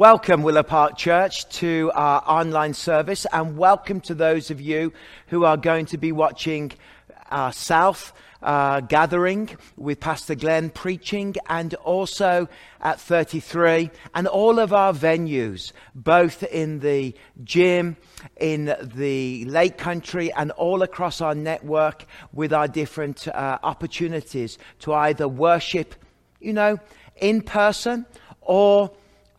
Welcome, Willow Park Church, to our online service, and welcome to those of you who are going to be watching our South uh, gathering with Pastor Glenn preaching, and also at 33, and all of our venues, both in the gym, in the Lake Country, and all across our network with our different uh, opportunities to either worship, you know, in person or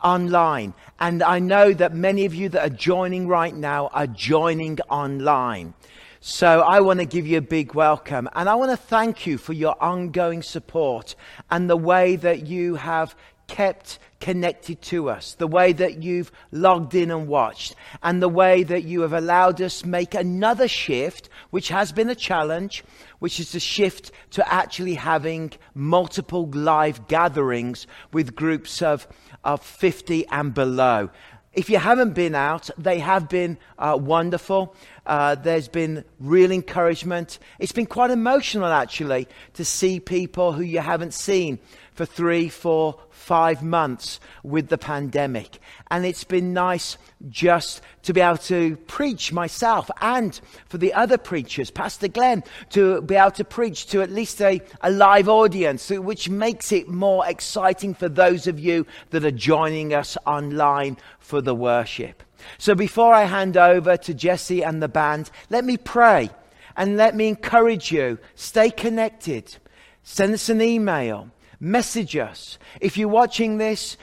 online. And I know that many of you that are joining right now are joining online. So I want to give you a big welcome and I want to thank you for your ongoing support and the way that you have kept connected to us, the way that you've logged in and watched, and the way that you have allowed us make another shift, which has been a challenge, which is the shift to actually having multiple live gatherings with groups of, of 50 and below. If you haven't been out, they have been uh, wonderful. Uh, there's been real encouragement. It's been quite emotional, actually, to see people who you haven't seen for three, four, five months with the pandemic. And it's been nice just to be able to preach myself and for the other preachers, Pastor Glenn, to be able to preach to at least a, a live audience, which makes it more exciting for those of you that are joining us online for the worship. So before I hand over to Jesse and the band, let me pray and let me encourage you. Stay connected. Send us an email message us. If you're watching this,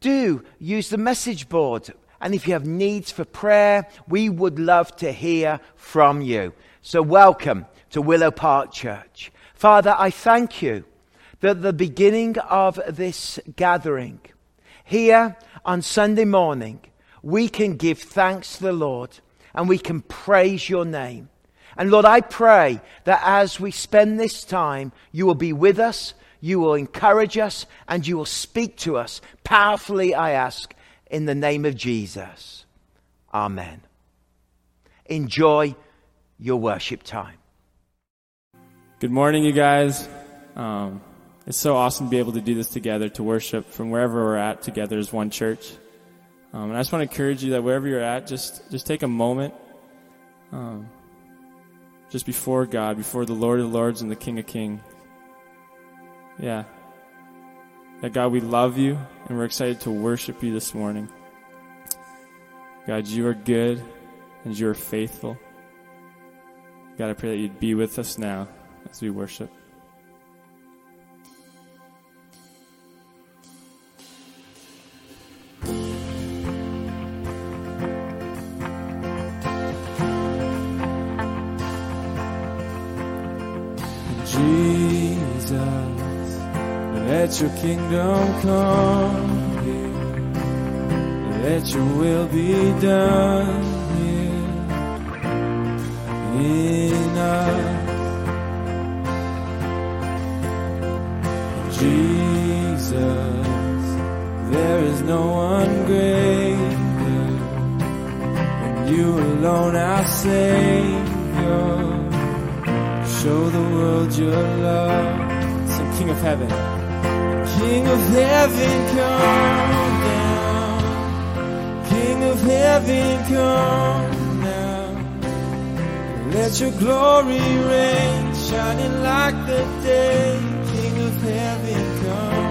do use the message board. And if you have needs for prayer, we would love to hear from you. So welcome to Willow Park Church. Father, I thank you that the beginning of this gathering here on Sunday morning, we can give thanks to the Lord and we can praise your name. And Lord, I pray that as we spend this time, you will be with us you will encourage us, and you will speak to us powerfully, I ask, in the name of Jesus. Amen. Enjoy your worship time. Good morning, you guys. Um, it's so awesome to be able to do this together, to worship from wherever we're at together as one church. Um, and I just want to encourage you that wherever you're at, just just take a moment, um, just before God, before the Lord of Lords and the King of Kings, yeah. That God, we love you and we're excited to worship you this morning. God, you are good and you are faithful. God, I pray that you'd be with us now as we worship. Let your kingdom come here. Let your will be done here in us. Jesus, there is no one greater than you alone, our Savior. Show the world your love. Sing King of Heaven. King of heaven, come down. King of heaven, come down. Let your glory reign, shining like the day. King of heaven, come.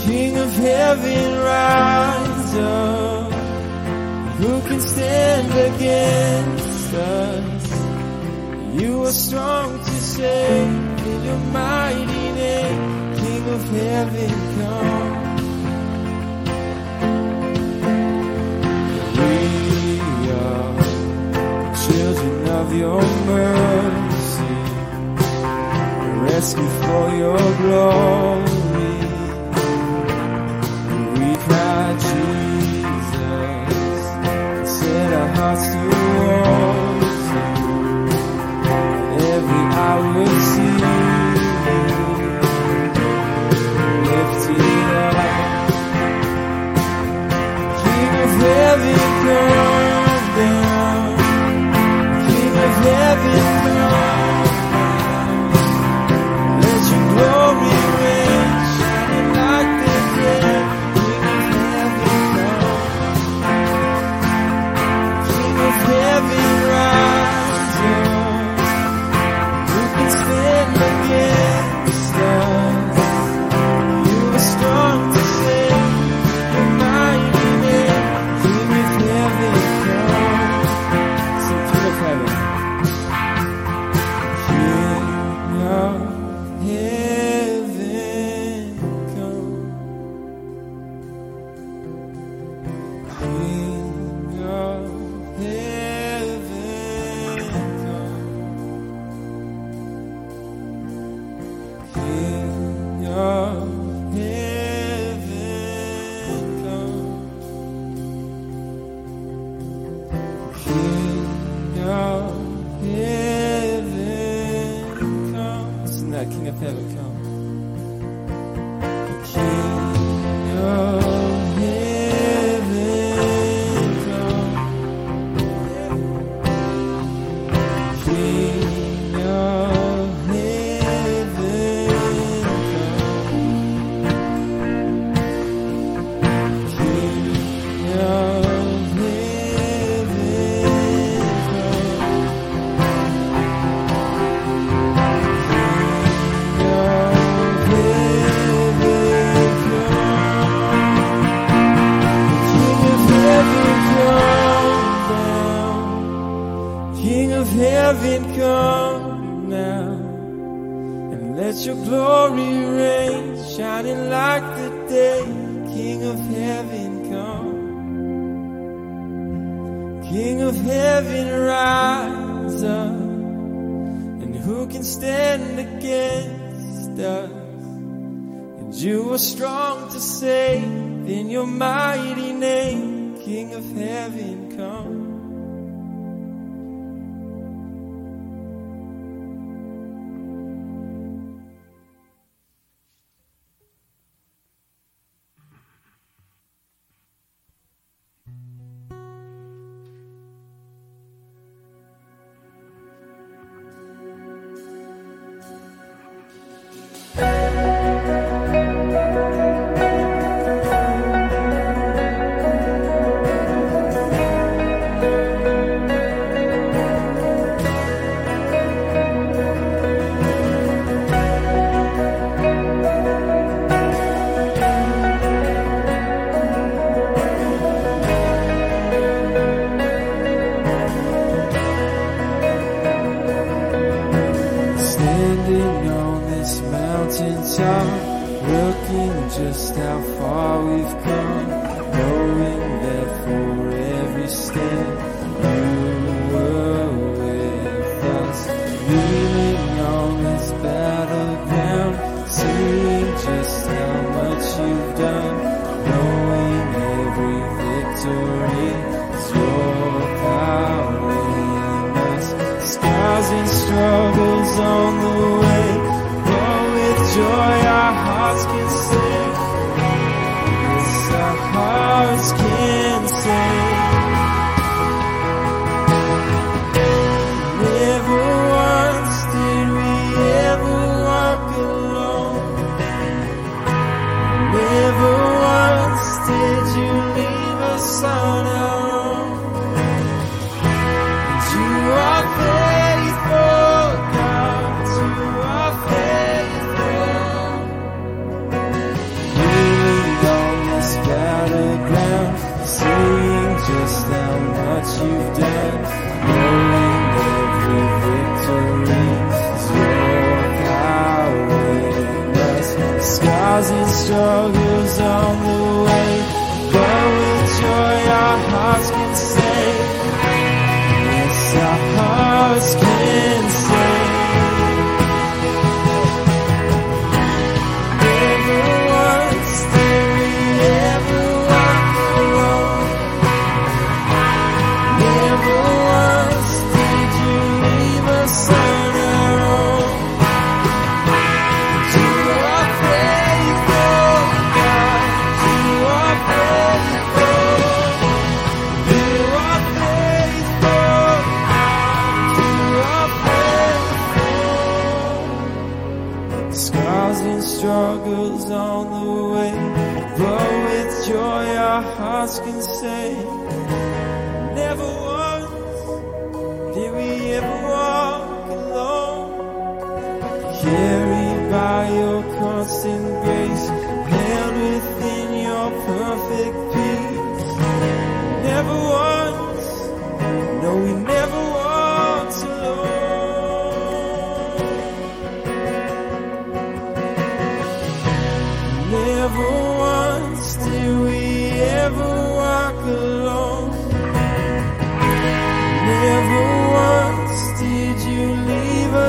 King of heaven, rise up. Who can stand against us? You are strong to save your mighty name, King of heaven, come. We are children of your mercy, rescue for your glory.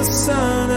Leave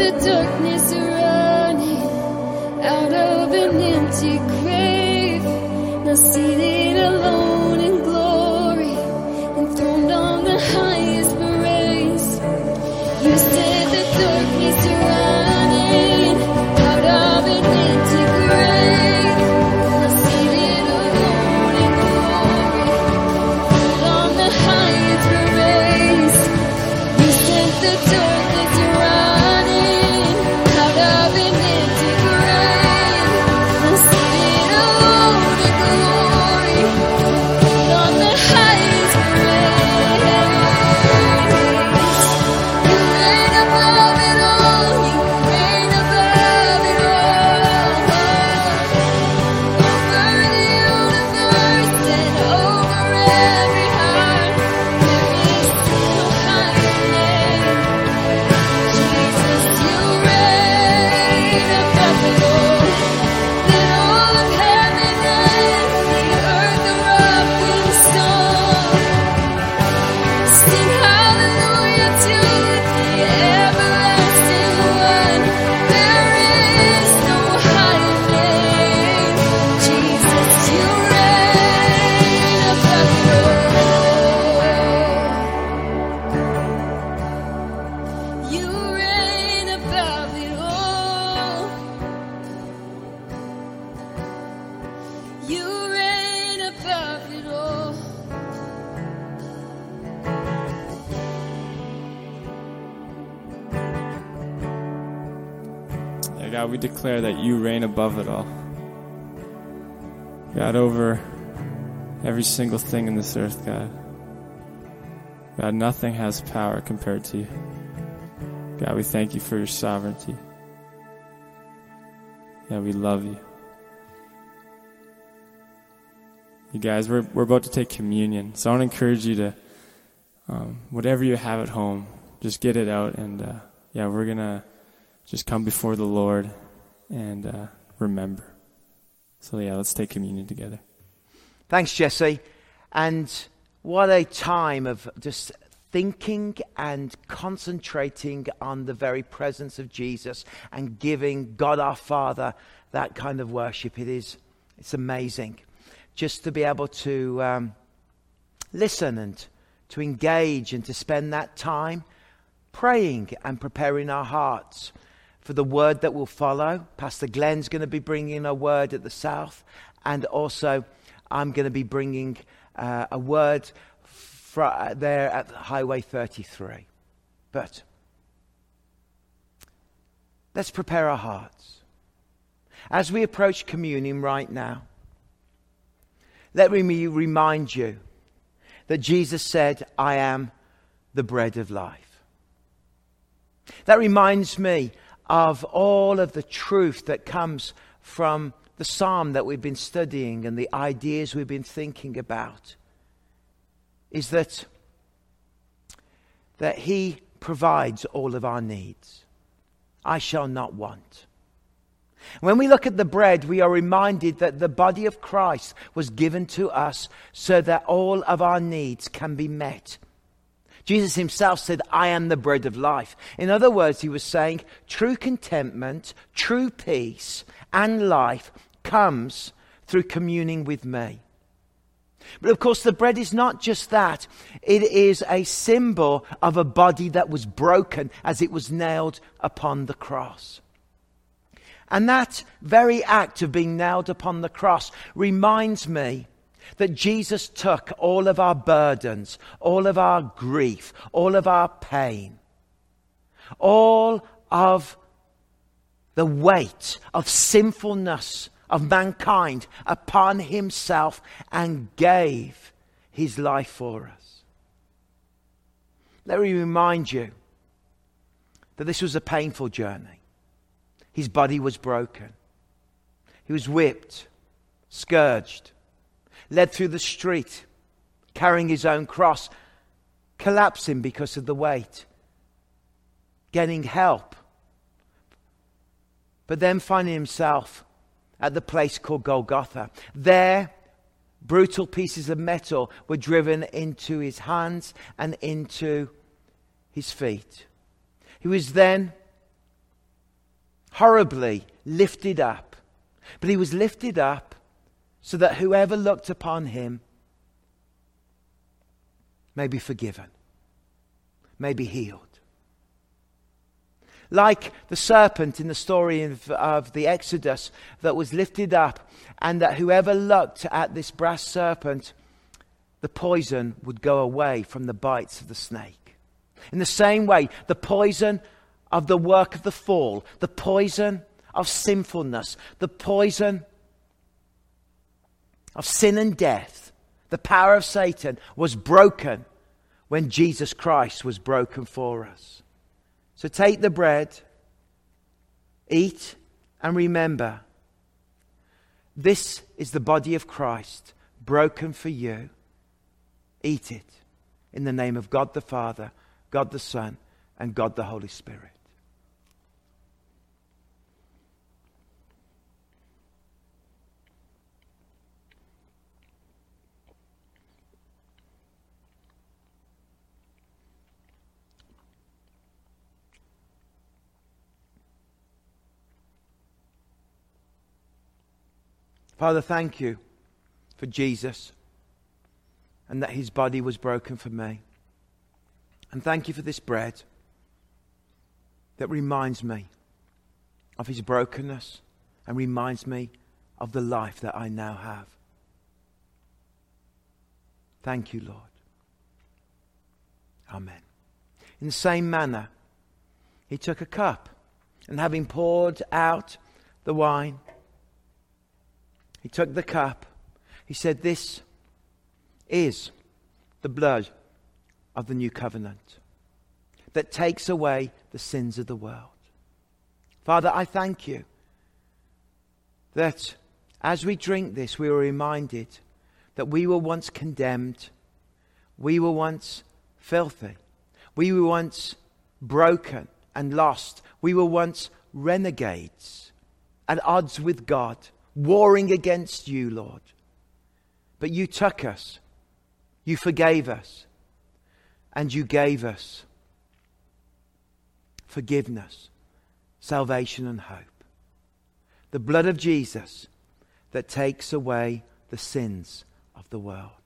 the darkness running out of an empty grave. Now see declare that you reign above it all. God, over every single thing in this earth, God. God, nothing has power compared to you. God, we thank you for your sovereignty. Yeah, we love you. You guys, we're, we're about to take communion. So I want to encourage you to, um, whatever you have at home, just get it out. And uh, yeah, we're going to just come before the Lord and uh, remember. So yeah, let's take communion together. Thanks, Jesse. And what a time of just thinking and concentrating on the very presence of Jesus and giving God our Father that kind of worship. It is, it's amazing just to be able to um, listen and to engage and to spend that time praying and preparing our hearts for the word that will follow. Pastor Glenn's going to be bringing a word at the south, and also I'm going to be bringing uh, a word fr- there at Highway 33. But let's prepare our hearts. As we approach communion right now, let me remind you that Jesus said, I am the bread of life. That reminds me of all of the truth that comes from the psalm that we've been studying and the ideas we've been thinking about is that that he provides all of our needs. I shall not want. When we look at the bread, we are reminded that the body of Christ was given to us so that all of our needs can be met. Jesus himself said, I am the bread of life. In other words, he was saying, true contentment, true peace, and life comes through communing with me. But of course, the bread is not just that. It is a symbol of a body that was broken as it was nailed upon the cross. And that very act of being nailed upon the cross reminds me that Jesus took all of our burdens, all of our grief, all of our pain, all of the weight of sinfulness of mankind upon himself and gave his life for us. Let me remind you that this was a painful journey. His body was broken. He was whipped, scourged, led through the street, carrying his own cross, collapsing because of the weight, getting help, but then finding himself at the place called Golgotha. There, brutal pieces of metal were driven into his hands and into his feet. He was then horribly lifted up. But he was lifted up so that whoever looked upon him may be forgiven, may be healed. Like the serpent in the story of, of, the Exodus that was lifted up, and that whoever looked at this brass serpent, the poison would go away from the bites of the snake. In the same way, the poison of the work of the fall, the poison of sinfulness, the poison of sin and death, the power of Satan was broken when Jesus Christ was broken for us. So take the bread, eat, and remember this is the body of Christ broken for you. Eat it in the name of God the Father, God the Son, and God the Holy Spirit. Father, thank you for Jesus and that his body was broken for me. And thank you for this bread that reminds me of his brokenness and reminds me of the life that I now have. Thank you, Lord. Amen. In the same manner, he took a cup, and having poured out the wine, he took the cup. He said, This is the blood of the new covenant that takes away the sins of the world. Father, I thank you that as we drink this, we are reminded that we were once condemned, we were once filthy, we were once broken and lost, we were once renegades at odds with God, warring against you, Lord. But you took us, you forgave us, and you gave us forgiveness, salvation, and hope. The blood of Jesus that takes away the sins of the world.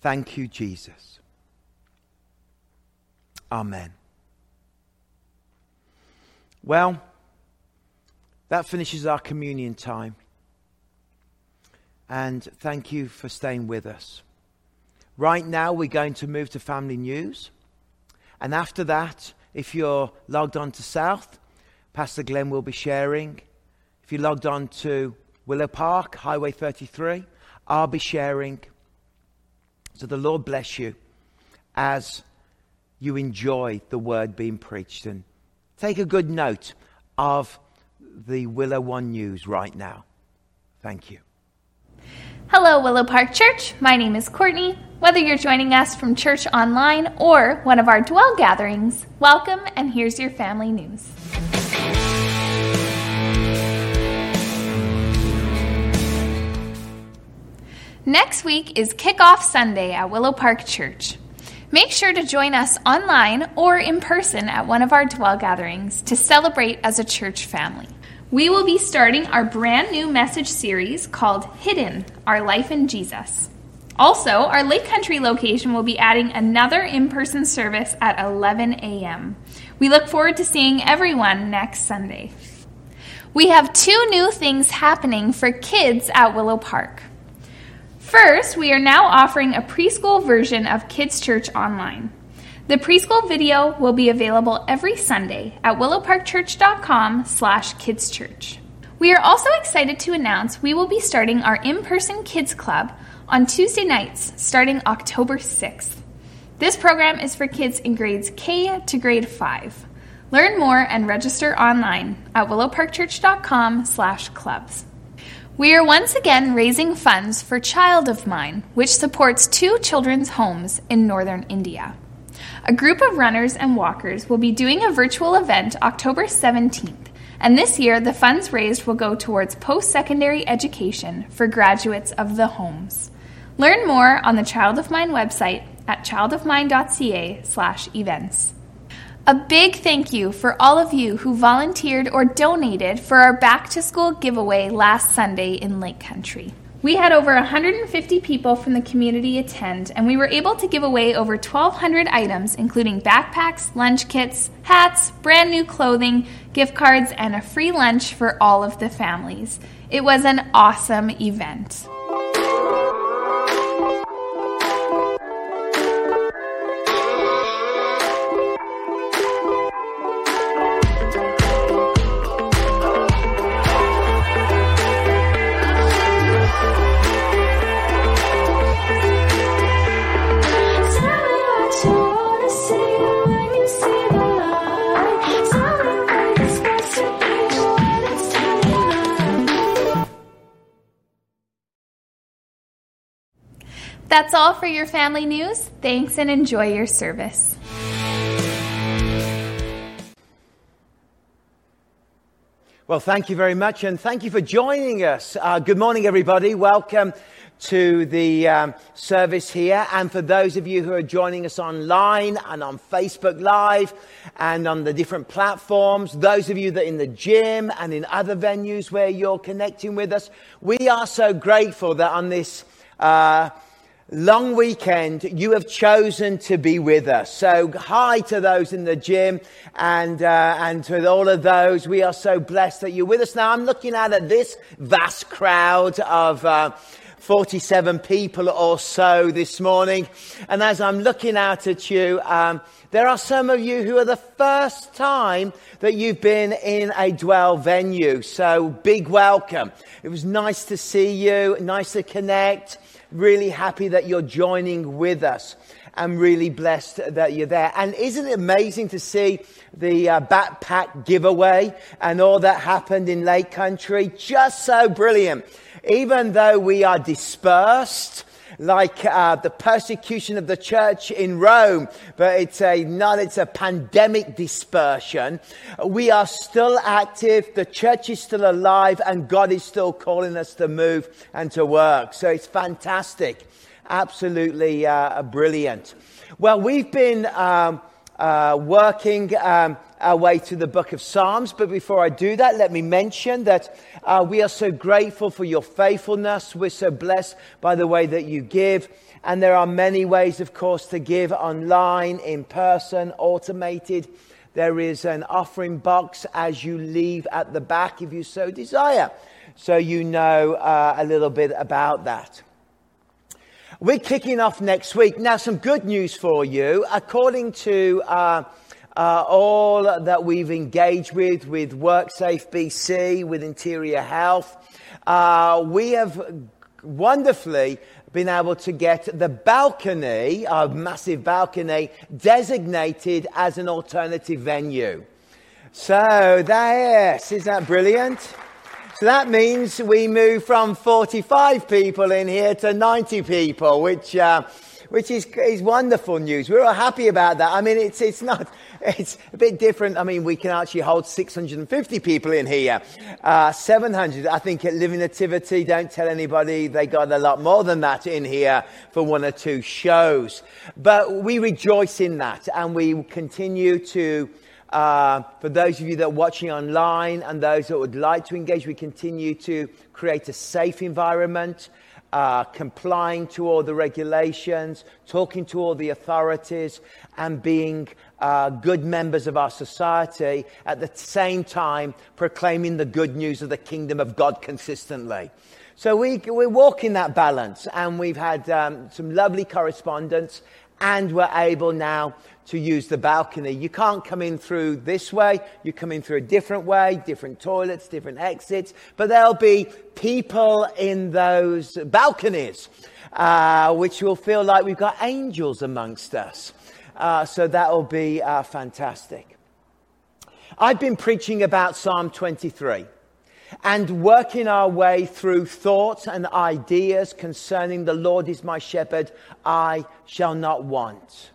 Thank you, Jesus. Amen. Well, that finishes our communion time. And thank you for staying with us. Right now, we're going to move to family news. And after that, if you're logged on to South, Pastor Glenn will be sharing. If you're logged on to Willow Park, Highway 33, I'll be sharing. So the Lord bless you as you enjoy the word being preached. And take a good note of the Willow One News right now. Thank you. Hello, Willow Park Church. My name is Courtney. Whether you're joining us from church online or one of our dwell gatherings, welcome and here's your family news. Next week is Kickoff Sunday at Willow Park Church. Make sure to join us online or in person at one of our dwell gatherings to celebrate as a church family. We will be starting our brand new message series called Hidden Our Life in Jesus. Also, our Lake Country location will be adding another in person service at 11 a.m. We look forward to seeing everyone next Sunday. We have two new things happening for kids at Willow Park. First, we are now offering a preschool version of Kids Church online. The preschool video will be available every Sunday at willowparkchurch.com slash kidschurch. We are also excited to announce we will be starting our in-person kids club on Tuesday nights starting October 6th. This program is for kids in grades K to grade 5. Learn more and register online at willowparkchurch.com slash clubs. We are once again raising funds for Child of Mine, which supports two children's homes in northern India. A group of runners and walkers will be doing a virtual event October 17th, and this year the funds raised will go towards post secondary education for graduates of the homes. Learn more on the Child of Mine website at childofmine.ca/events. A big thank you for all of you who volunteered or donated for our back to school giveaway last Sunday in Lake Country. We had over 150 people from the community attend, and we were able to give away over 1,200 items, including backpacks, lunch kits, hats, brand new clothing, gift cards, and a free lunch for all of the families. It was an awesome event. That's all for your family news. Thanks and enjoy your service. Well, thank you very much, and thank you for joining us. Uh, good morning, everybody. Welcome to the um, service here. And for those of you who are joining us online and on Facebook Live and on the different platforms, those of you that are in the gym and in other venues where you're connecting with us, we are so grateful that on this. Uh, long weekend, you have chosen to be with us. So hi to those in the gym and, uh, and to all of those. We are so blessed that you're with us. Now I'm looking out at this vast crowd of, uh, 47 people or so this morning. And as I'm looking out at you, um, there are some of you who are the first time that you've been in a dwell venue. So big welcome. It was nice to see you, nice to connect. Really happy that you're joining with us. I'm really blessed that you're there. And isn't it amazing to see the uh, backpack giveaway and all that happened in Lake Country? Just so brilliant. Even though we are dispersed, like uh, the persecution of the church in Rome, but it's a not it's a pandemic dispersion. We are still active. The church is still alive, and God is still calling us to move and to work. So it's fantastic, absolutely uh, brilliant. Well, we've been um, uh, working. Um, our way to the book of Psalms. But before I do that, let me mention that uh, we are so grateful for your faithfulness. We're so blessed by the way that you give. And there are many ways, of course, to give online, in person, automated. There is an offering box as you leave at the back if you so desire. So you know uh, a little bit about that. We're kicking off next week. Now, some good news for you. According to uh, uh, all that we've engaged with, with WorkSafe BC, with Interior Health. Uh, we have wonderfully been able to get the balcony, a massive balcony, designated as an alternative venue. So, yes, is that brilliant? So that means we move from 45 people in here to 90 people, which, uh, which is, is wonderful news. We're all happy about that. I mean, it's, it's not, it's a bit different. I mean, we can actually hold 650 people in here. Uh, 700, I think at Living Nativity, don't tell anybody, they got a lot more than that in here for one or two shows. But we rejoice in that and we continue to, uh, for those of you that are watching online and those that would like to engage, we continue to create a safe environment uh, complying to all the regulations, talking to all the authorities, and being uh, good members of our society at the same time proclaiming the good news of the kingdom of God consistently. So we, we're walking that balance, and we've had um, some lovely correspondence, and we're able now to use the balcony. You can't come in through this way. You come in through a different way, different toilets, different exits. But there'll be people in those balconies, uh, which will feel like we've got angels amongst us. Uh, so that will be uh, fantastic. I've been preaching about Psalm 23 and working our way through thoughts and ideas concerning the Lord is my shepherd, I shall not want.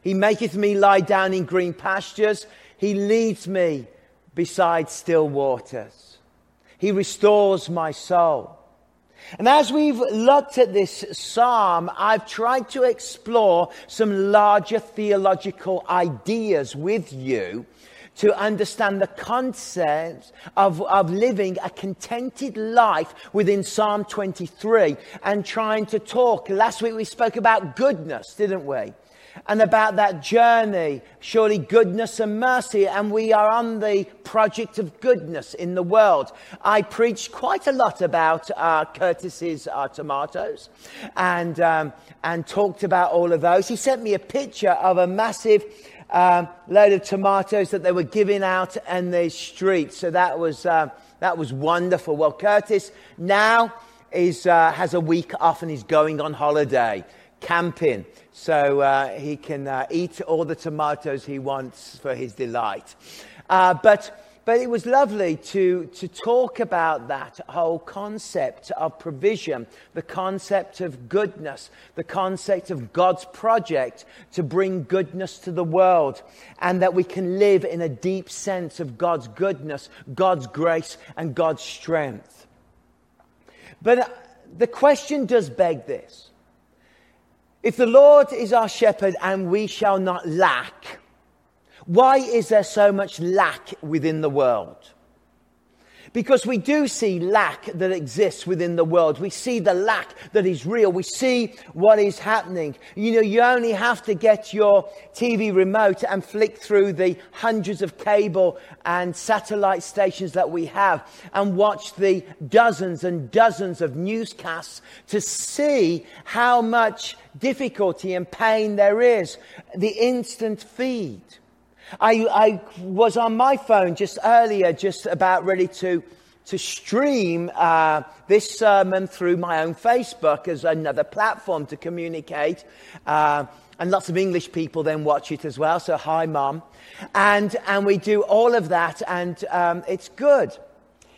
He maketh me lie down in green pastures. He leads me beside still waters. He restores my soul. And as we've looked at this psalm, I've tried to explore some larger theological ideas with you to understand the concept of, of living a contented life within Psalm 23 and trying to talk. Last week we spoke about goodness, didn't we? And about that journey. Surely goodness and mercy, and we are on the project of goodness in the world. I preached quite a lot about uh, Curtis's uh, tomatoes and, um, and talked about all of those. He sent me a picture of a massive um, load of tomatoes that they were giving out in the street. So that was, uh, that was wonderful. Well, Curtis now is, uh, has a week off and he's going on holiday, camping so uh, he can uh, eat all the tomatoes he wants for his delight. Uh, but but it was lovely to, to talk about that whole concept of provision, the concept of goodness, the concept of God's project to bring goodness to the world, and that we can live in a deep sense of God's goodness, God's grace, and God's strength. But the question does beg this if the Lord is our shepherd and we shall not lack, why is there so much lack within the world? Because we do see lack that exists within the world. We see the lack that is real. We see what is happening. You know, you only have to get your TV remote and flick through the hundreds of cable and satellite stations that we have and watch the dozens and dozens of newscasts to see how much difficulty and pain there is. The instant feed. I, I was on my phone just earlier, just about ready to, to stream uh, this sermon through my own Facebook as another platform to communicate. Uh, and lots of English people then watch it as well. So, hi, mom. And, and we do all of that, and um, it's good.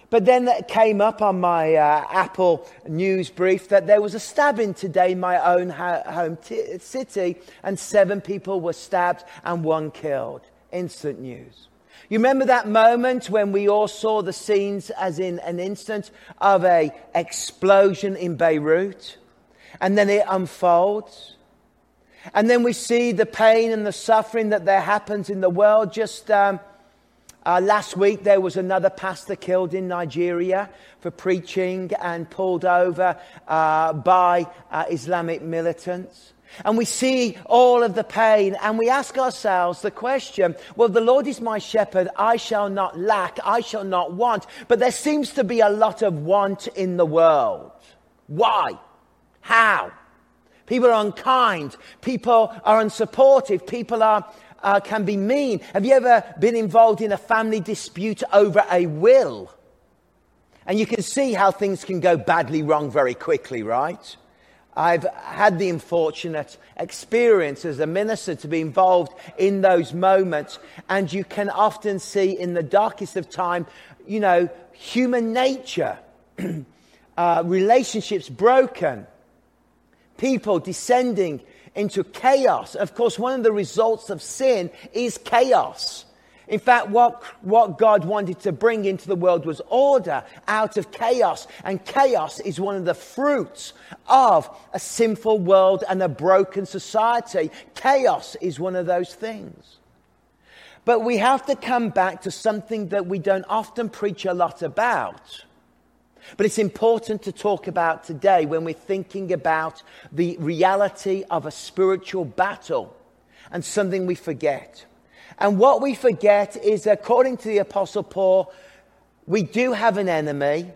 But then it came up on my uh, Apple news brief that there was a stabbing today in my own home t- city, and seven people were stabbed and one killed instant news. You remember that moment when we all saw the scenes as in an instant of a explosion in Beirut and then it unfolds and then we see the pain and the suffering that there happens in the world just um, uh, last week there was another pastor killed in Nigeria for preaching and pulled over uh, by uh, Islamic militants. And we see all of the pain and we ask ourselves the question, well, the Lord is my shepherd. I shall not lack. I shall not want. But there seems to be a lot of want in the world. Why? How? People are unkind. People are unsupportive. People are, uh, can be mean. Have you ever been involved in a family dispute over a will? And you can see how things can go badly wrong very quickly, right? I've had the unfortunate experience as a minister to be involved in those moments. And you can often see in the darkest of time, you know, human nature, uh, relationships broken, people descending into chaos. Of course, one of the results of sin is chaos. In fact, what, what God wanted to bring into the world was order out of chaos. And chaos is one of the fruits of a sinful world and a broken society. Chaos is one of those things. But we have to come back to something that we don't often preach a lot about. But it's important to talk about today when we're thinking about the reality of a spiritual battle and something we forget. And what we forget is, according to the Apostle Paul, we do have an enemy.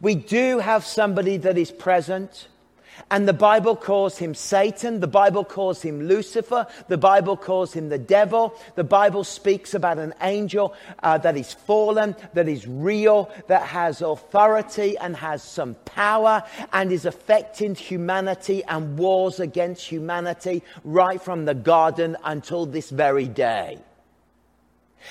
We do have somebody that is present. And the Bible calls him Satan. The Bible calls him Lucifer. The Bible calls him the devil. The Bible speaks about an angel uh, that is fallen, that is real, that has authority and has some power and is affecting humanity and wars against humanity right from the garden until this very day.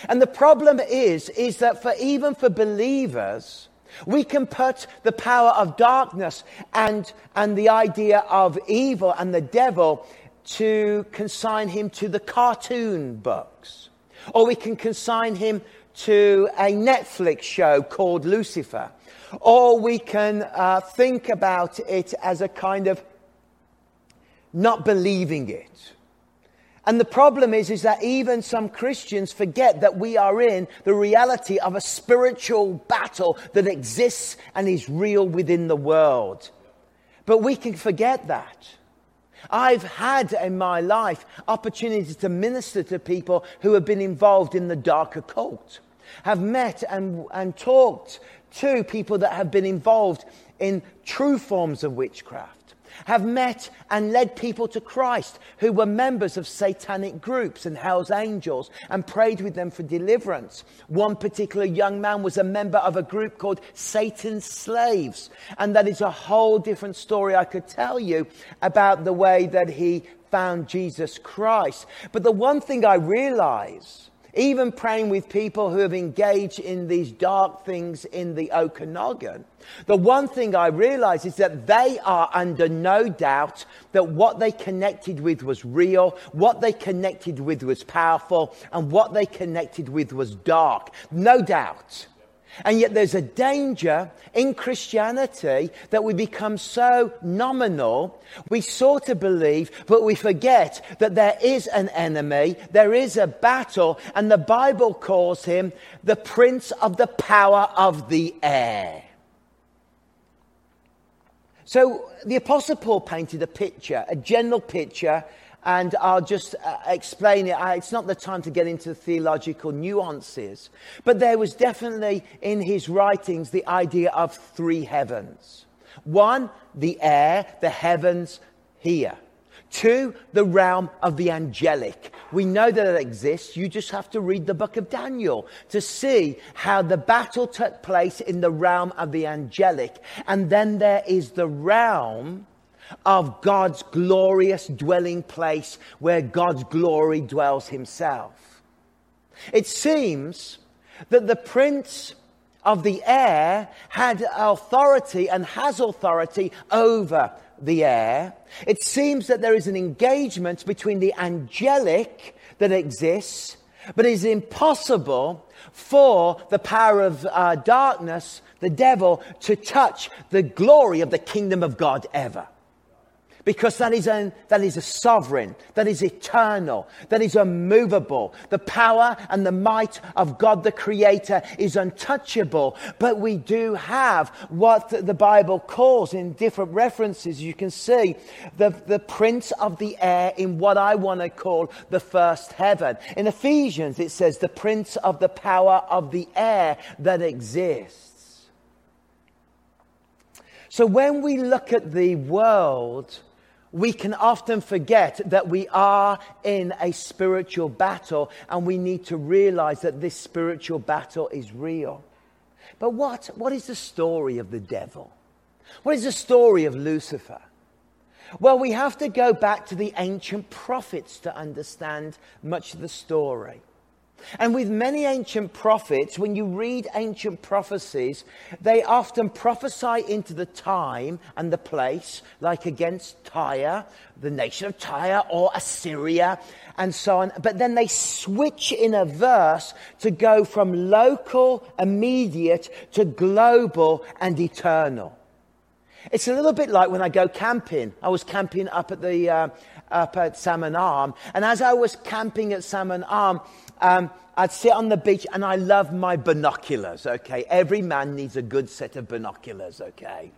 And the problem is, is that for even for believers, we can put the power of darkness and, and the idea of evil and the devil to consign him to the cartoon books. Or we can consign him to a Netflix show called Lucifer. Or we can uh, think about it as a kind of not believing it. And the problem is, is that even some Christians forget that we are in the reality of a spiritual battle that exists and is real within the world. But we can forget that. I've had in my life opportunities to minister to people who have been involved in the dark occult, have met and, and talked to people that have been involved in true forms of witchcraft have met and led people to Christ who were members of satanic groups and Hell's Angels and prayed with them for deliverance. One particular young man was a member of a group called Satan's Slaves. And that is a whole different story I could tell you about the way that he found Jesus Christ. But the one thing I realize even praying with people who have engaged in these dark things in the Okanagan, the one thing I realize is that they are under no doubt that what they connected with was real, what they connected with was powerful, and what they connected with was dark. No doubt. And yet there's a danger in Christianity that we become so nominal, we sort of believe, but we forget that there is an enemy, there is a battle, and the Bible calls him the prince of the power of the air. So the Apostle Paul painted a picture, a general picture and I'll just uh, explain it. It's not the time to get into theological nuances, but there was definitely in his writings the idea of three heavens. One, the air, the heavens here. Two, the realm of the angelic. We know that it exists. You just have to read the book of Daniel to see how the battle took place in the realm of the angelic. And then there is the realm of God's glorious dwelling place where God's glory dwells himself. It seems that the prince of the air had authority and has authority over the air. It seems that there is an engagement between the angelic that exists, but it is impossible for the power of uh, darkness, the devil, to touch the glory of the kingdom of God ever because that is, an, that is a sovereign, that is eternal, that is unmovable. The power and the might of God the Creator is untouchable, but we do have what the Bible calls in different references. You can see the, the prince of the air in what I want to call the first heaven. In Ephesians, it says the prince of the power of the air that exists. So when we look at the world, we can often forget that we are in a spiritual battle and we need to realize that this spiritual battle is real. But what, what is the story of the devil? What is the story of Lucifer? Well, we have to go back to the ancient prophets to understand much of the story. And with many ancient prophets, when you read ancient prophecies, they often prophesy into the time and the place, like against Tyre, the nation of Tyre, or Assyria, and so on. But then they switch in a verse to go from local, immediate, to global and eternal. It's a little bit like when I go camping. I was camping up at the uh, up at Salmon Arm, and as I was camping at Salmon Arm, um, I'd sit on the beach and I love my binoculars, okay? Every man needs a good set of binoculars, okay?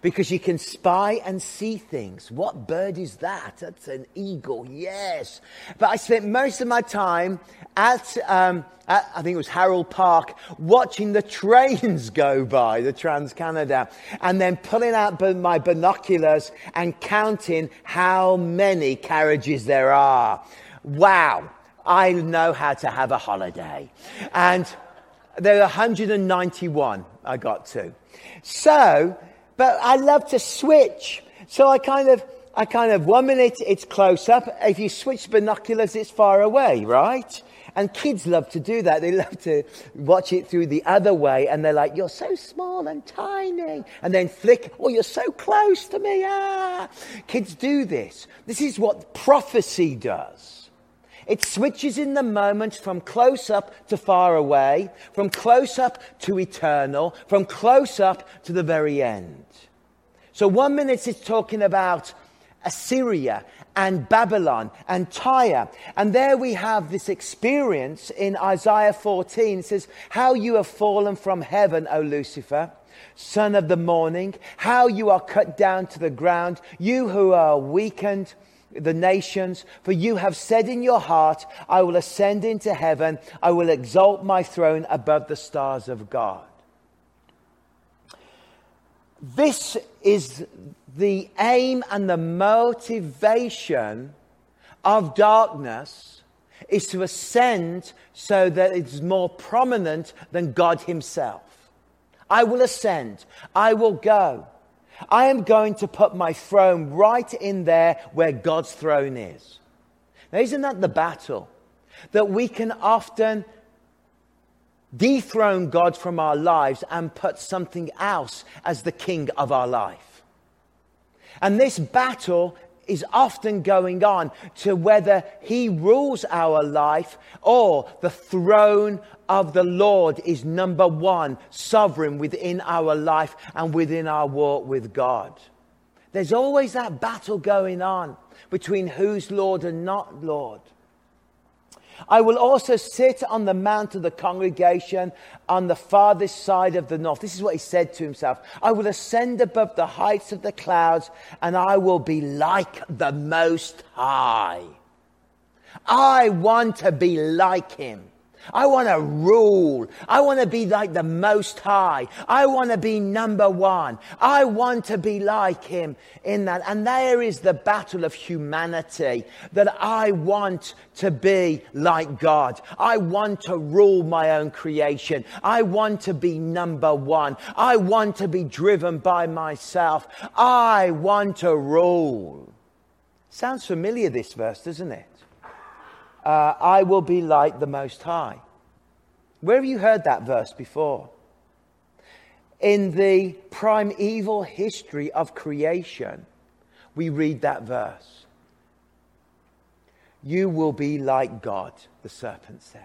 Because you can spy and see things. What bird is that? That's an eagle, yes. But I spent most of my time at, um, at I think it was Herald Park, watching the trains go by, the Trans Canada, and then pulling out my binoculars and counting how many carriages there are. Wow. I know how to have a holiday. And there are 191 I got to. So, but I love to switch. So I kind of, I kind of, one minute it's close up. If you switch binoculars, it's far away, right? And kids love to do that. They love to watch it through the other way and they're like, you're so small and tiny. And then flick, oh, you're so close to me. Ah. Kids do this. This is what prophecy does. It switches in the moment from close up to far away, from close up to eternal, from close up to the very end. So one minute it's talking about Assyria and Babylon and Tyre. And there we have this experience in Isaiah 14. It says, How you have fallen from heaven, O Lucifer, son of the morning, how you are cut down to the ground, you who are weakened the nations, for you have said in your heart, I will ascend into heaven, I will exalt my throne above the stars of God. This is the aim and the motivation of darkness is to ascend so that it's more prominent than God Himself. I will ascend. I will go. I am going to put my throne right in there where God's throne is. Now, isn't that the battle? That we can often dethrone God from our lives and put something else as the king of our life. And this battle is often going on to whether he rules our life or the throne of the Lord is number one, sovereign within our life and within our walk with God. There's always that battle going on between who's Lord and not Lord. I will also sit on the mount of the congregation on the farthest side of the north. This is what he said to himself. I will ascend above the heights of the clouds and I will be like the Most High. I want to be like him. I want to rule. I want to be like the Most High. I want to be number one. I want to be like Him in that. And there is the battle of humanity that I want to be like God. I want to rule my own creation. I want to be number one. I want to be driven by myself. I want to rule. Sounds familiar, this verse, doesn't it? Uh, I will be like the Most High. Where have you heard that verse before? In the primeval history of creation, we read that verse. You will be like God, the serpent said.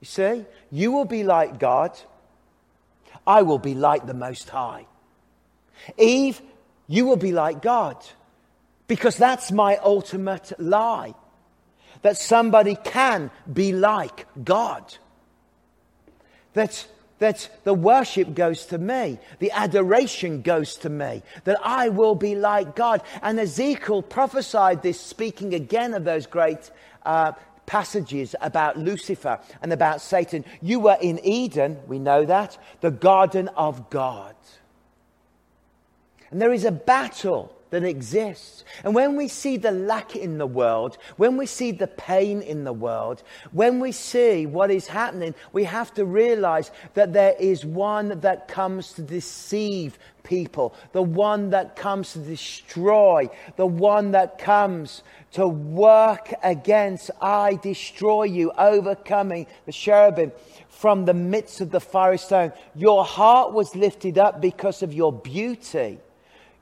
You see, you will be like God. I will be like the Most High. Eve, you will be like God because that's my ultimate lie that somebody can be like God. That, that the worship goes to me, the adoration goes to me, that I will be like God. And Ezekiel prophesied this, speaking again of those great uh, passages about Lucifer and about Satan. You were in Eden, we know that, the garden of God. And there is a battle that exists. And when we see the lack in the world, when we see the pain in the world, when we see what is happening, we have to realize that there is one that comes to deceive people, the one that comes to destroy, the one that comes to work against, I destroy you, overcoming the cherubim from the midst of the fiery stone. Your heart was lifted up because of your beauty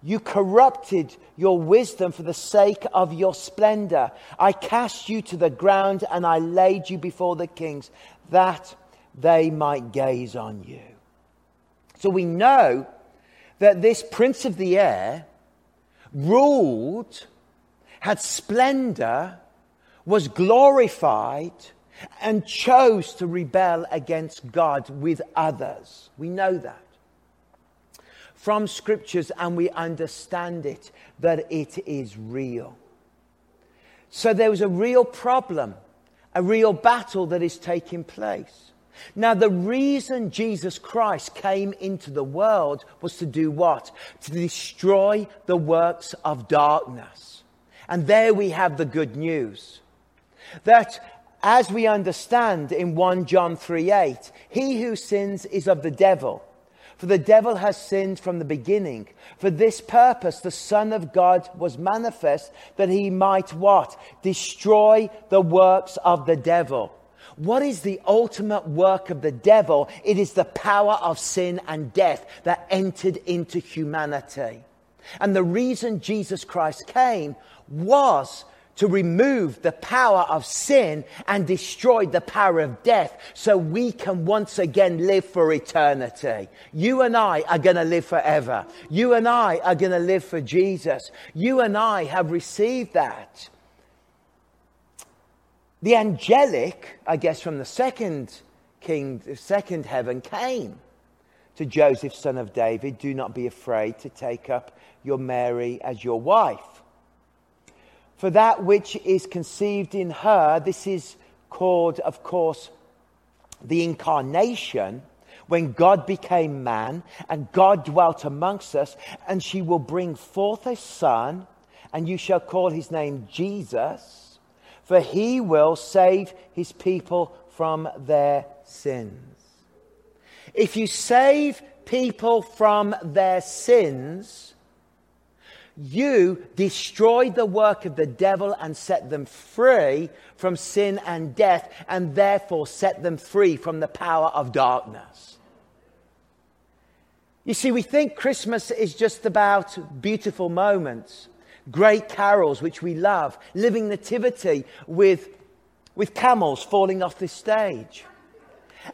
you corrupted your wisdom for the sake of your splendor. I cast you to the ground and I laid you before the kings that they might gaze on you. So we know that this prince of the air ruled, had splendor, was glorified, and chose to rebel against God with others. We know that from scriptures and we understand it, that it is real. So there was a real problem, a real battle that is taking place. Now, the reason Jesus Christ came into the world was to do what? To destroy the works of darkness. And there we have the good news. That as we understand in 1 John 3 8, he who sins is of the devil. For the devil has sinned from the beginning. For this purpose, the Son of God was manifest that he might what? Destroy the works of the devil. What is the ultimate work of the devil? It is the power of sin and death that entered into humanity. And the reason Jesus Christ came was to remove the power of sin and destroy the power of death so we can once again live for eternity. You and I are going to live forever. You and I are going to live for Jesus. You and I have received that. The angelic, I guess, from the second king, the second heaven came to Joseph, son of David, do not be afraid to take up your Mary as your wife for that which is conceived in her, this is called, of course, the incarnation, when God became man and God dwelt amongst us, and she will bring forth a son, and you shall call his name Jesus, for he will save his people from their sins. If you save people from their sins, you destroyed the work of the devil and set them free from sin and death, and therefore set them free from the power of darkness. You see, we think Christmas is just about beautiful moments. great carols which we love, living nativity with, with camels falling off the stage.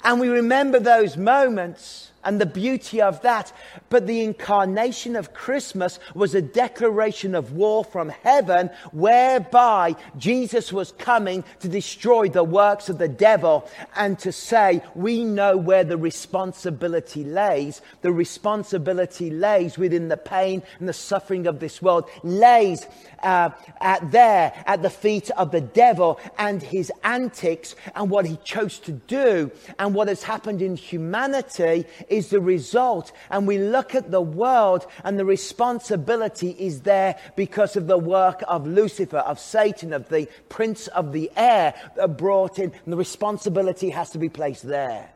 And we remember those moments and the beauty of that. But the incarnation of Christmas was a declaration of war from heaven whereby Jesus was coming to destroy the works of the devil and to say, we know where the responsibility lays. The responsibility lays within the pain and the suffering of this world, lays uh, at there at the feet of the devil and his antics and what he chose to do and what has happened in humanity is the result. And we look at the world and the responsibility is there because of the work of Lucifer, of Satan, of the prince of the air that brought in. And the responsibility has to be placed there.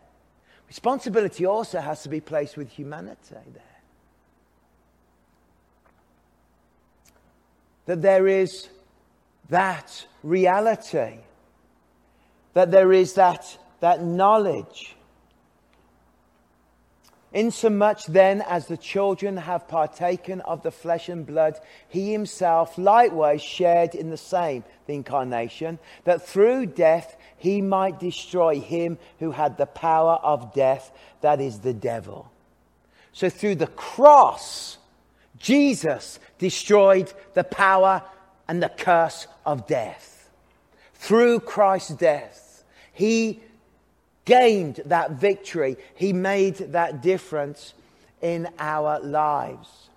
Responsibility also has to be placed with humanity there. that there is that reality, that there is that, that knowledge. Insomuch then as the children have partaken of the flesh and blood, he himself likewise shared in the same, the incarnation, that through death he might destroy him who had the power of death, that is the devil. So through the cross, Jesus destroyed the power and the curse of death. Through Christ's death, he gained that victory. He made that difference in our lives.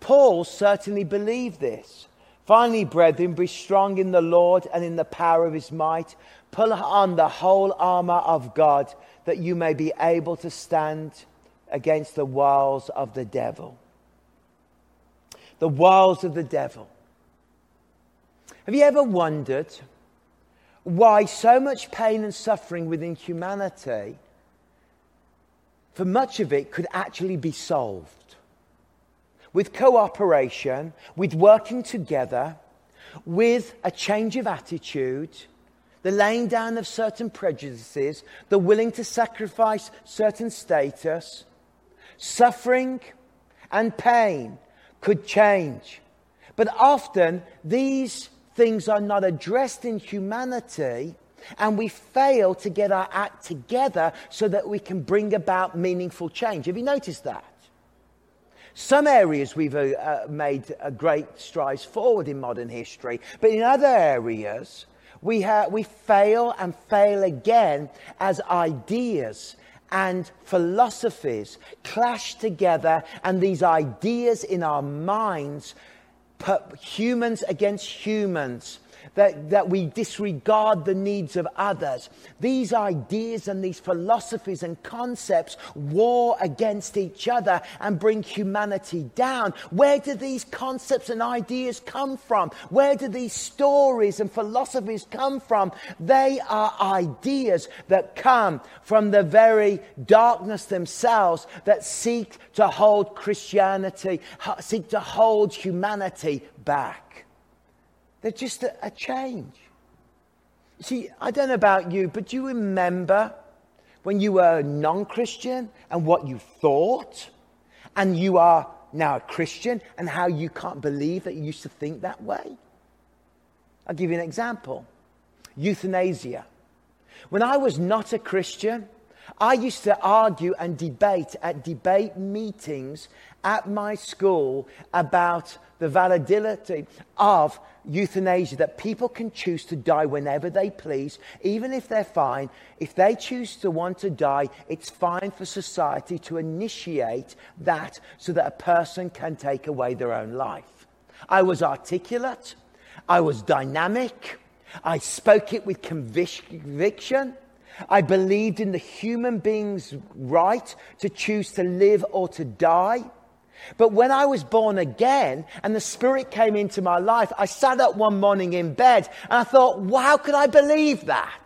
Paul certainly believed this. Finally, brethren, be strong in the Lord and in the power of his might. Pull on the whole armor of God that you may be able to stand against the wiles of the devil the wiles of the devil. Have you ever wondered why so much pain and suffering within humanity, for much of it, could actually be solved? With cooperation, with working together, with a change of attitude, the laying down of certain prejudices, the willing to sacrifice certain status, suffering and pain could change. But often these things are not addressed in humanity, and we fail to get our act together so that we can bring about meaningful change. Have you noticed that? Some areas we've uh, uh made a great strides forward in modern history, but in other areas, we, ha- we fail and fail again as ideas and philosophies clash together, and these ideas in our minds humans against humans that, that we disregard the needs of others. These ideas and these philosophies and concepts war against each other and bring humanity down. Where do these concepts and ideas come from? Where do these stories and philosophies come from? They are ideas that come from the very darkness themselves that seek to hold Christianity, seek to hold humanity back. They're just a, a change. See, I don't know about you, but do you remember when you were non Christian and what you thought? And you are now a Christian and how you can't believe that you used to think that way? I'll give you an example euthanasia. When I was not a Christian, I used to argue and debate at debate meetings at my school about the validity of euthanasia, that people can choose to die whenever they please, even if they're fine. If they choose to want to die, it's fine for society to initiate that so that a person can take away their own life. I was articulate, I was dynamic, I spoke it with conviction. I believed in the human being's right to choose to live or to die. But when I was born again and the Spirit came into my life, I sat up one morning in bed and I thought, well, how could I believe that?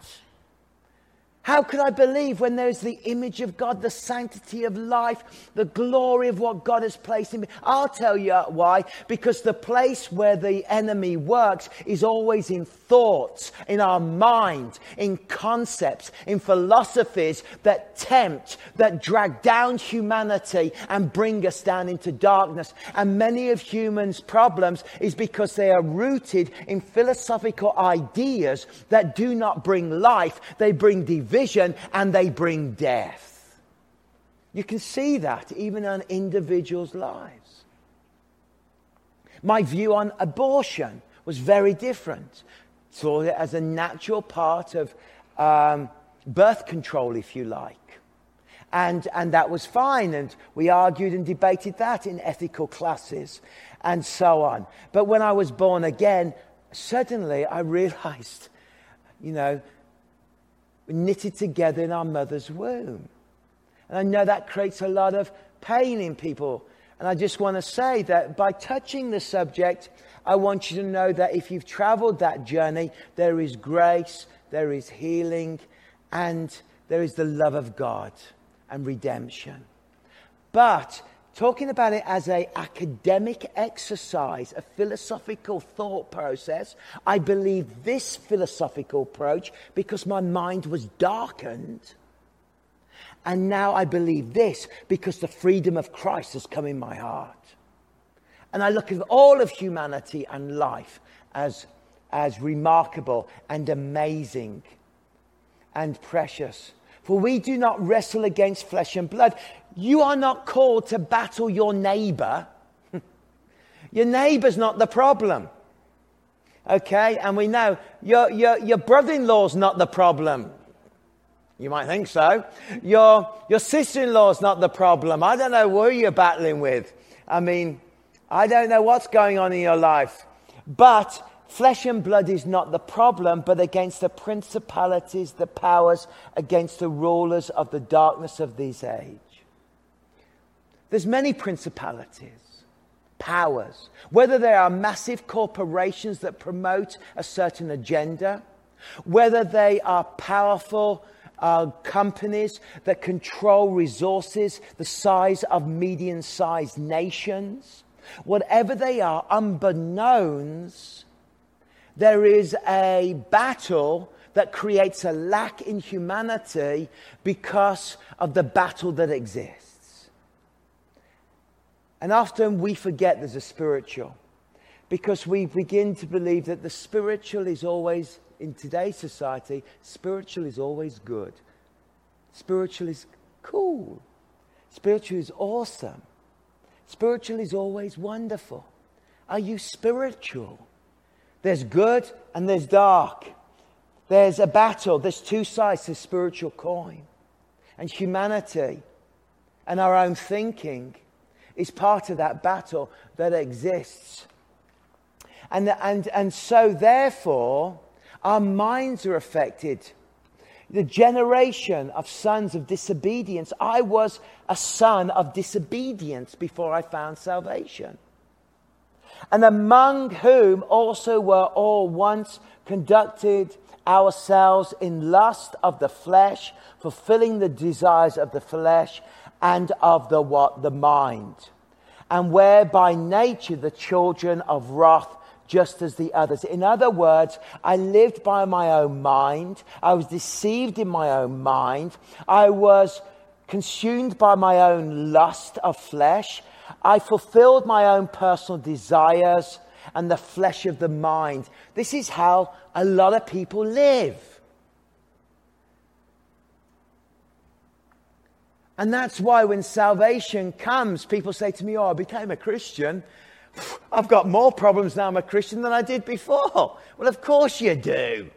How could I believe when there's the image of God, the sanctity of life, the glory of what God has placed in me? I'll tell you why. Because the place where the enemy works is always in thoughts, in our mind, in concepts, in philosophies that tempt, that drag down humanity and bring us down into darkness. And many of humans' problems is because they are rooted in philosophical ideas that do not bring life, they bring division and they bring death. You can see that even in individuals' lives. My view on abortion was very different. Saw it as a natural part of um, birth control, if you like. And, and that was fine. And we argued and debated that in ethical classes and so on. But when I was born again, suddenly I realized, you know, knitted together in our mother's womb. And I know that creates a lot of pain in people. And I just want to say that by touching the subject, I want you to know that if you've traveled that journey, there is grace, there is healing, and there is the love of God and redemption. But talking about it as an academic exercise, a philosophical thought process, I believe this philosophical approach because my mind was darkened. And now I believe this because the freedom of Christ has come in my heart. And I look at all of humanity and life as, as remarkable and amazing and precious. For we do not wrestle against flesh and blood. You are not called to battle your neighbor. your neighbor's not the problem. Okay? And we know your, your, your brother in law's not the problem. You might think so. Your, your sister in law's not the problem. I don't know who you're battling with. I mean, I don't know what's going on in your life. But flesh and blood is not the problem, but against the principalities, the powers, against the rulers of the darkness of this age. There's many principalities, powers, whether they are massive corporations that promote a certain agenda, whether they are powerful uh, companies that control resources the size of medium sized nations, whatever they are, unbeknownst, there is a battle that creates a lack in humanity because of the battle that exists. And often we forget there's a spiritual because we begin to believe that the spiritual is always, in today's society, spiritual is always good. Spiritual is cool. Spiritual is awesome. Spiritual is always wonderful. Are you spiritual? There's good and there's dark. There's a battle. There's two sides to spiritual coin. And humanity and our own thinking is part of that battle that exists. And, and, and so, therefore, our minds are affected. The generation of sons of disobedience. I was a son of disobedience before I found salvation. And among whom also were all once conducted ourselves in lust of the flesh, fulfilling the desires of the flesh and of the what? The mind. And were by nature the children of wrath just as the others. In other words, I lived by my own mind. I was deceived in my own mind. I was consumed by my own lust of flesh. I fulfilled my own personal desires and the flesh of the mind. This is how a lot of people live. And that's why when salvation comes, people say to me, Oh, I became a Christian. I've got more problems now I'm a Christian than I did before. Well, of course you do.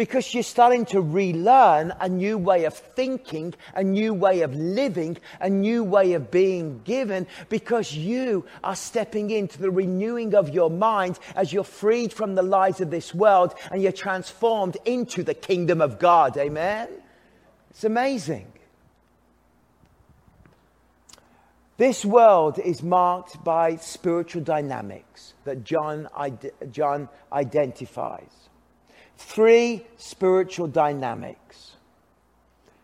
Because you're starting to relearn a new way of thinking, a new way of living, a new way of being given, because you are stepping into the renewing of your mind as you're freed from the lies of this world and you're transformed into the kingdom of God. Amen? It's amazing. This world is marked by spiritual dynamics that John, John identifies. Three spiritual dynamics.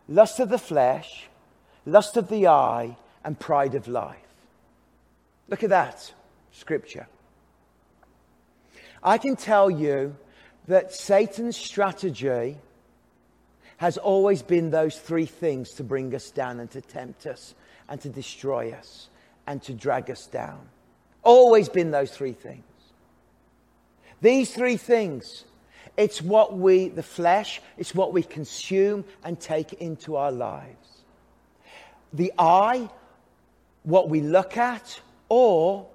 lust of the flesh, lust of the eye, and pride of life. Look at that scripture. I can tell you that Satan's strategy has always been those three things to bring us down and to tempt us and to destroy us and to drag us down. Always been those three things. These three things, it's what we, the flesh, it's what we consume and take into our lives. The eye, what we look at, or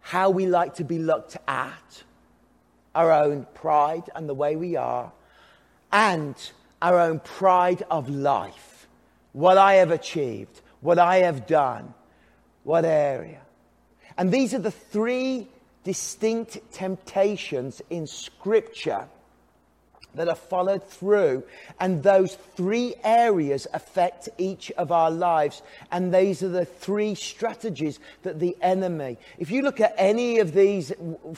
how we like to be looked at, our own pride and the way we are, and our own pride of life. What I have achieved, what I have done, what area. And these are the three distinct temptations in Scripture that are followed through. And those three areas affect each of our lives. And these are the three strategies that the enemy, if you look at any of these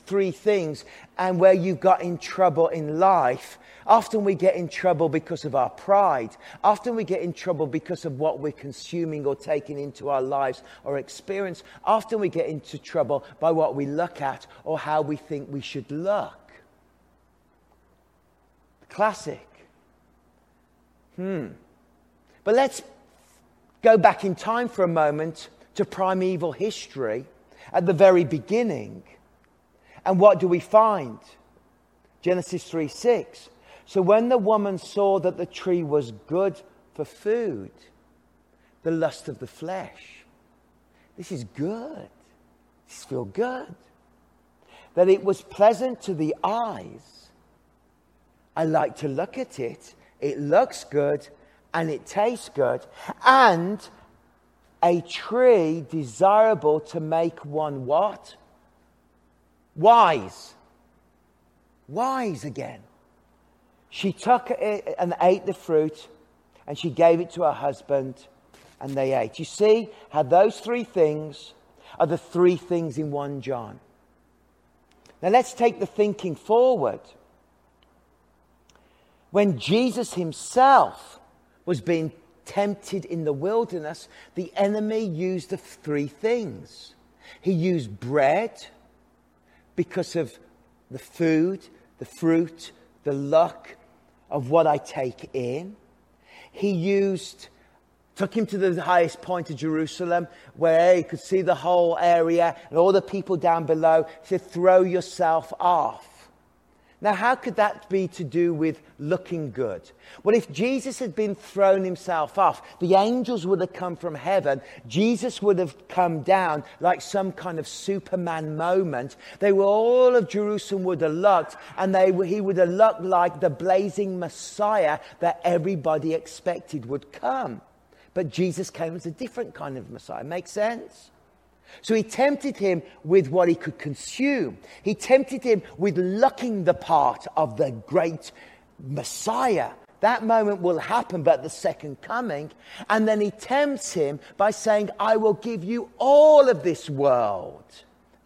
three things and where you got in trouble in life, often we get in trouble because of our pride. Often we get in trouble because of what we're consuming or taking into our lives or experience. Often we get into trouble by what we look at or how we think we should look. Classic. Hmm. But let's go back in time for a moment to primeval history at the very beginning. And what do we find? Genesis 3 6. So when the woman saw that the tree was good for food, the lust of the flesh. This is good. This feels good. That it was pleasant to the eyes I like to look at it. It looks good and it tastes good. And a tree desirable to make one what? Wise. Wise again. She took it and ate the fruit and she gave it to her husband and they ate. You see how those three things are the three things in 1 John. Now let's take the thinking forward when Jesus himself was being tempted in the wilderness, the enemy used the three things. He used bread because of the food, the fruit, the luck of what I take in. He used, took him to the highest point of Jerusalem where he could see the whole area and all the people down below. Said, throw yourself off. Now, how could that be to do with looking good? Well, if Jesus had been thrown himself off, the angels would have come from heaven. Jesus would have come down like some kind of Superman moment. They were all of Jerusalem would have looked, and they, he would have looked like the blazing Messiah that everybody expected would come. But Jesus came as a different kind of Messiah. Make sense? So he tempted him with what he could consume. He tempted him with looking the part of the great Messiah. That moment will happen, but the second coming. And then he tempts him by saying, I will give you all of this world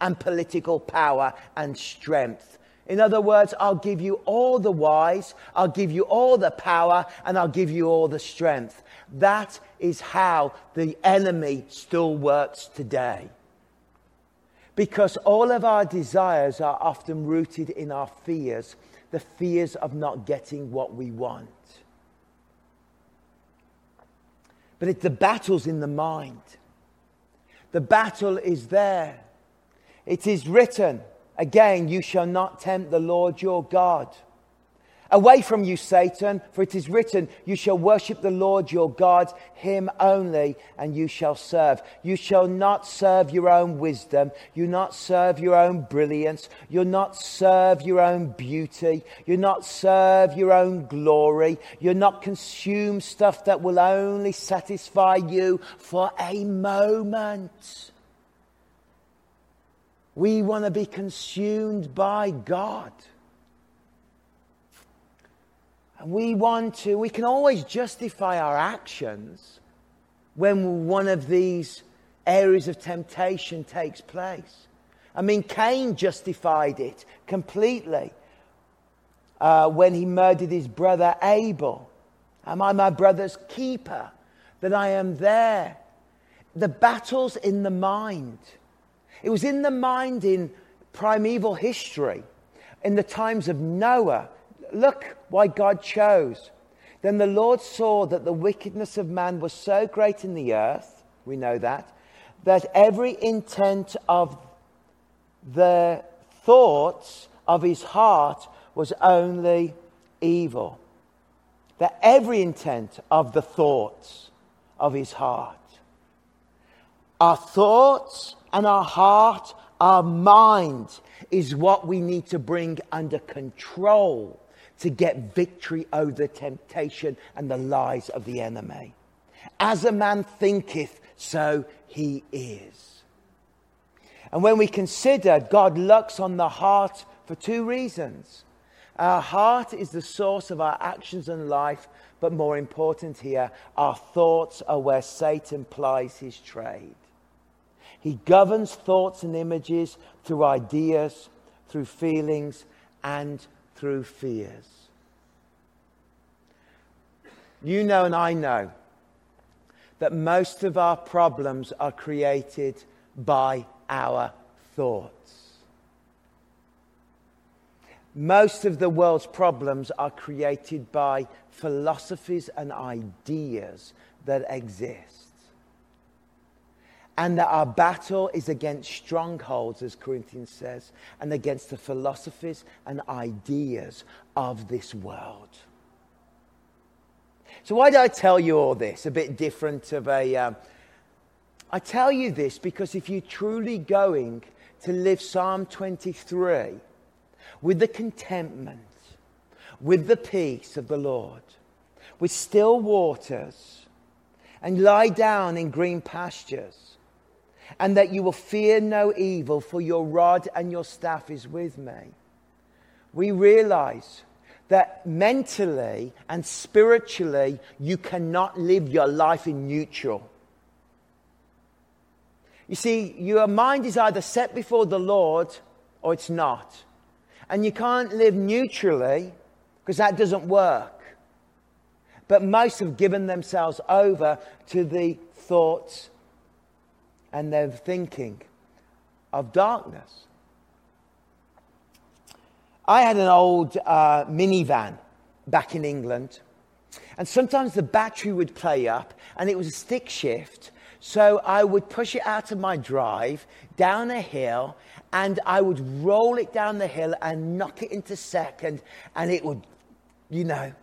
and political power and strength. In other words, I'll give you all the wise, I'll give you all the power, and I'll give you all the strength. That is how the enemy still works today. Because all of our desires are often rooted in our fears, the fears of not getting what we want. But it, the battle's in the mind. The battle is there. It is written, again, you shall not tempt the Lord your God. Away from you, Satan, for it is written, You shall worship the Lord your God, him only, and you shall serve. You shall not serve your own wisdom. You not serve your own brilliance. You'll not serve your own beauty. You'll not serve your own glory. You'll not consume stuff that will only satisfy you for a moment. We want to be consumed by God. We want to, we can always justify our actions when one of these areas of temptation takes place. I mean, Cain justified it completely uh, when he murdered his brother Abel. Am I my brother's keeper? That I am there. The battle's in the mind. It was in the mind in primeval history, in the times of Noah. Look why God chose. Then the Lord saw that the wickedness of man was so great in the earth, we know that, that every intent of the thoughts of his heart was only evil. That every intent of the thoughts of his heart. Our thoughts and our heart, our mind is what we need to bring under control to get victory over the temptation and the lies of the enemy. As a man thinketh, so he is. And when we consider, God looks on the heart for two reasons. Our heart is the source of our actions and life, but more important here, our thoughts are where Satan plies his trade. He governs thoughts and images through ideas, through feelings, and through fears. You know, and I know that most of our problems are created by our thoughts. Most of the world's problems are created by philosophies and ideas that exist and that our battle is against strongholds, as Corinthians says, and against the philosophies and ideas of this world. So, why do I tell you all this? A bit different of a. Um, I tell you this because if you're truly going to live Psalm 23 with the contentment, with the peace of the Lord, with still waters, and lie down in green pastures, and that you will fear no evil, for your rod and your staff is with me. We realize that mentally and spiritually, you cannot live your life in neutral. You see, your mind is either set before the Lord or it's not. And you can't live neutrally because that doesn't work. But most have given themselves over to the thoughts and their thinking of darkness. I had an old uh, minivan back in England, and sometimes the battery would play up, and it was a stick shift. So I would push it out of my drive down a hill, and I would roll it down the hill and knock it into second, and it would, you know,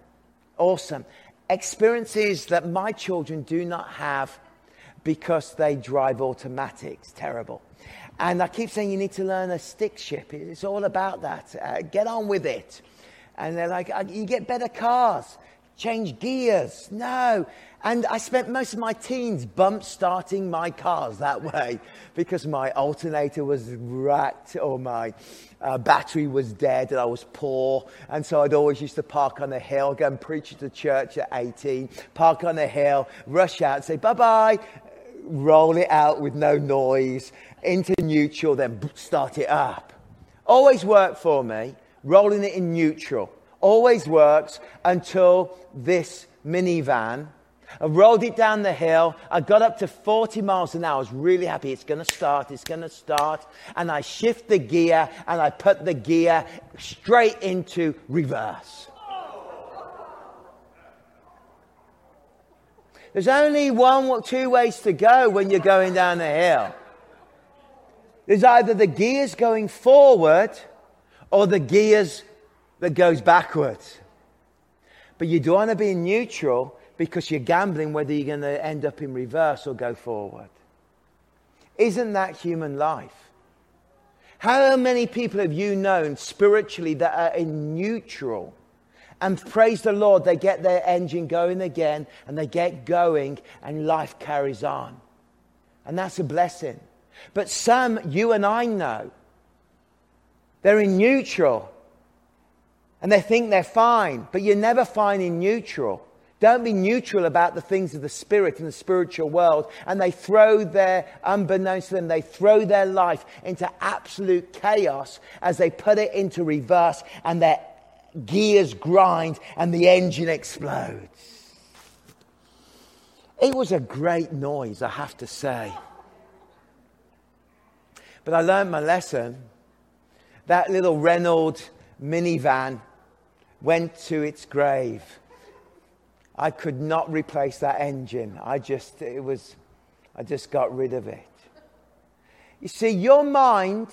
awesome. Experiences that my children do not have because they drive automatics. Terrible. And I keep saying you need to learn a stick shift. It's all about that. Uh, get on with it. And they're like, uh, you get better cars, change gears. No. And I spent most of my teens bump starting my cars that way because my alternator was racked or my uh, battery was dead and I was poor. And so I'd always used to park on a hill, go and preach at the church at 18, park on a hill, rush out, say bye bye, roll it out with no noise into neutral, then start it up. Always worked for me, rolling it in neutral. Always works until this minivan. I rolled it down the hill. I got up to 40 miles an hour. I was really happy. It's going to start. It's going to start. And I shift the gear and I put the gear straight into reverse. There's only one or two ways to go when you're going down the hill. There's either the gears going forward or the gears that goes backwards. But you don't want to be in neutral because you're gambling whether you're going to end up in reverse or go forward. Isn't that human life? How many people have you known spiritually that are in neutral? And praise the Lord, they get their engine going again and they get going and life carries on. And that's a blessing. But some you and I know, they're in neutral and they think they're fine, but you're never fine in neutral. Don't be neutral about the things of the spirit and the spiritual world. And they throw their, unbeknownst to them, they throw their life into absolute chaos as they put it into reverse and their gears grind and the engine explodes. It was a great noise, I have to say. But I learned my lesson. That little Renault minivan went to its grave. I could not replace that engine. I just, it was, I just got rid of it. You see, your mind,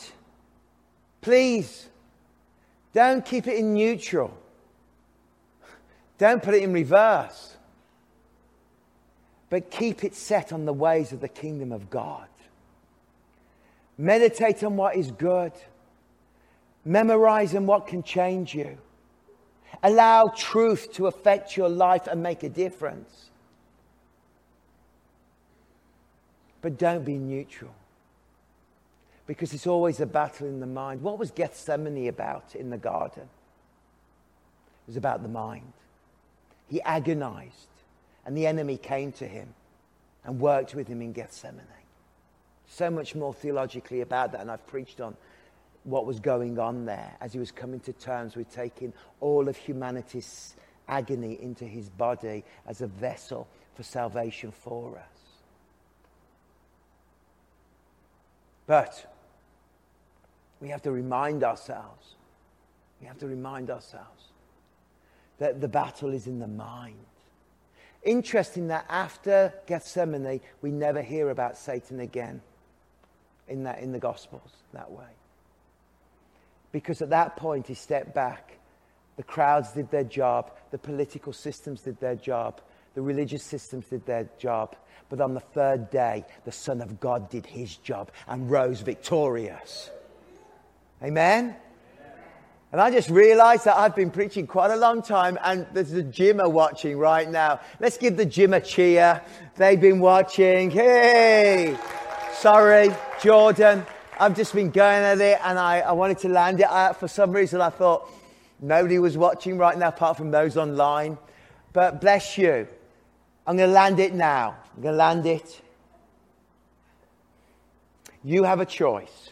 please, don't keep it in neutral. Don't put it in reverse. But keep it set on the ways of the kingdom of God. Meditate on what is good. Memorize on what can change you. Allow truth to affect your life and make a difference. But don't be neutral. Because it's always a battle in the mind. What was Gethsemane about in the garden? It was about the mind. He agonized, and the enemy came to him and worked with him in Gethsemane. So much more theologically about that, and I've preached on what was going on there as he was coming to terms with taking all of humanity's agony into his body as a vessel for salvation for us. But we have to remind ourselves, we have to remind ourselves that the battle is in the mind. Interesting that after Gethsemane, we never hear about Satan again in, that, in the Gospels that way. Because at that point, he stepped back. The crowds did their job, the political systems did their job, the religious systems did their job. But on the third day, the Son of God did his job and rose victorious. Amen? And I just realized that I've been preaching quite a long time, and there's a gymmer watching right now. Let's give the gym a cheer. They've been watching. Hey! Sorry, Jordan. I've just been going at it, and I, I wanted to land it. I, for some reason, I thought nobody was watching right now apart from those online. But bless you. I'm going to land it now. I'm going to land it. You have a choice.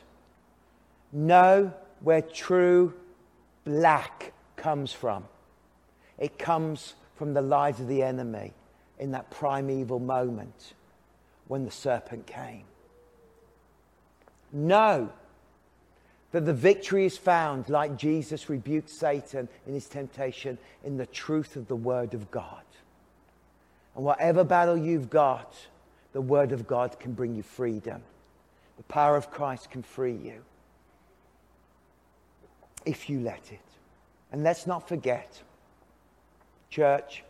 Know where true black comes from. It comes from the lies of the enemy in that primeval moment when the serpent came. Know that the victory is found, like Jesus rebuked Satan in his temptation, in the truth of the Word of God. And whatever battle you've got, the Word of God can bring you freedom. The power of Christ can free you if you let it. And let's not forget, church,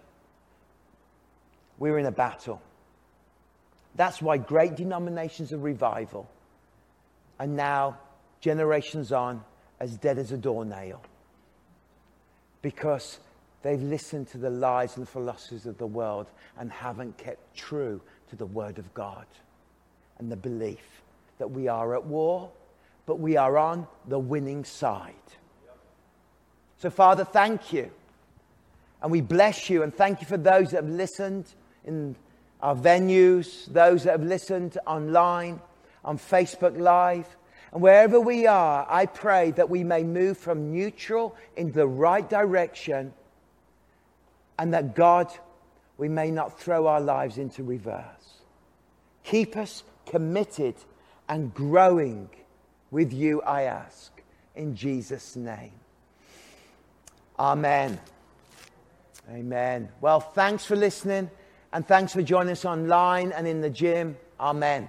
we're in a battle. That's why great denominations of revival are now, generations on, as dead as a doornail. Because they've listened to the lies and philosophies of the world and haven't kept true to the Word of God and the belief that we are at war, but we are on the winning side. So, Father, thank you. And we bless you and thank you for those that have listened in our venues, those that have listened online, on Facebook Live. And wherever we are, I pray that we may move from neutral in the right direction and that God, we may not throw our lives into reverse. Keep us committed and growing with you, I ask, in Jesus' name. Amen. Amen. Well, thanks for listening and thanks for joining us online and in the gym. Amen.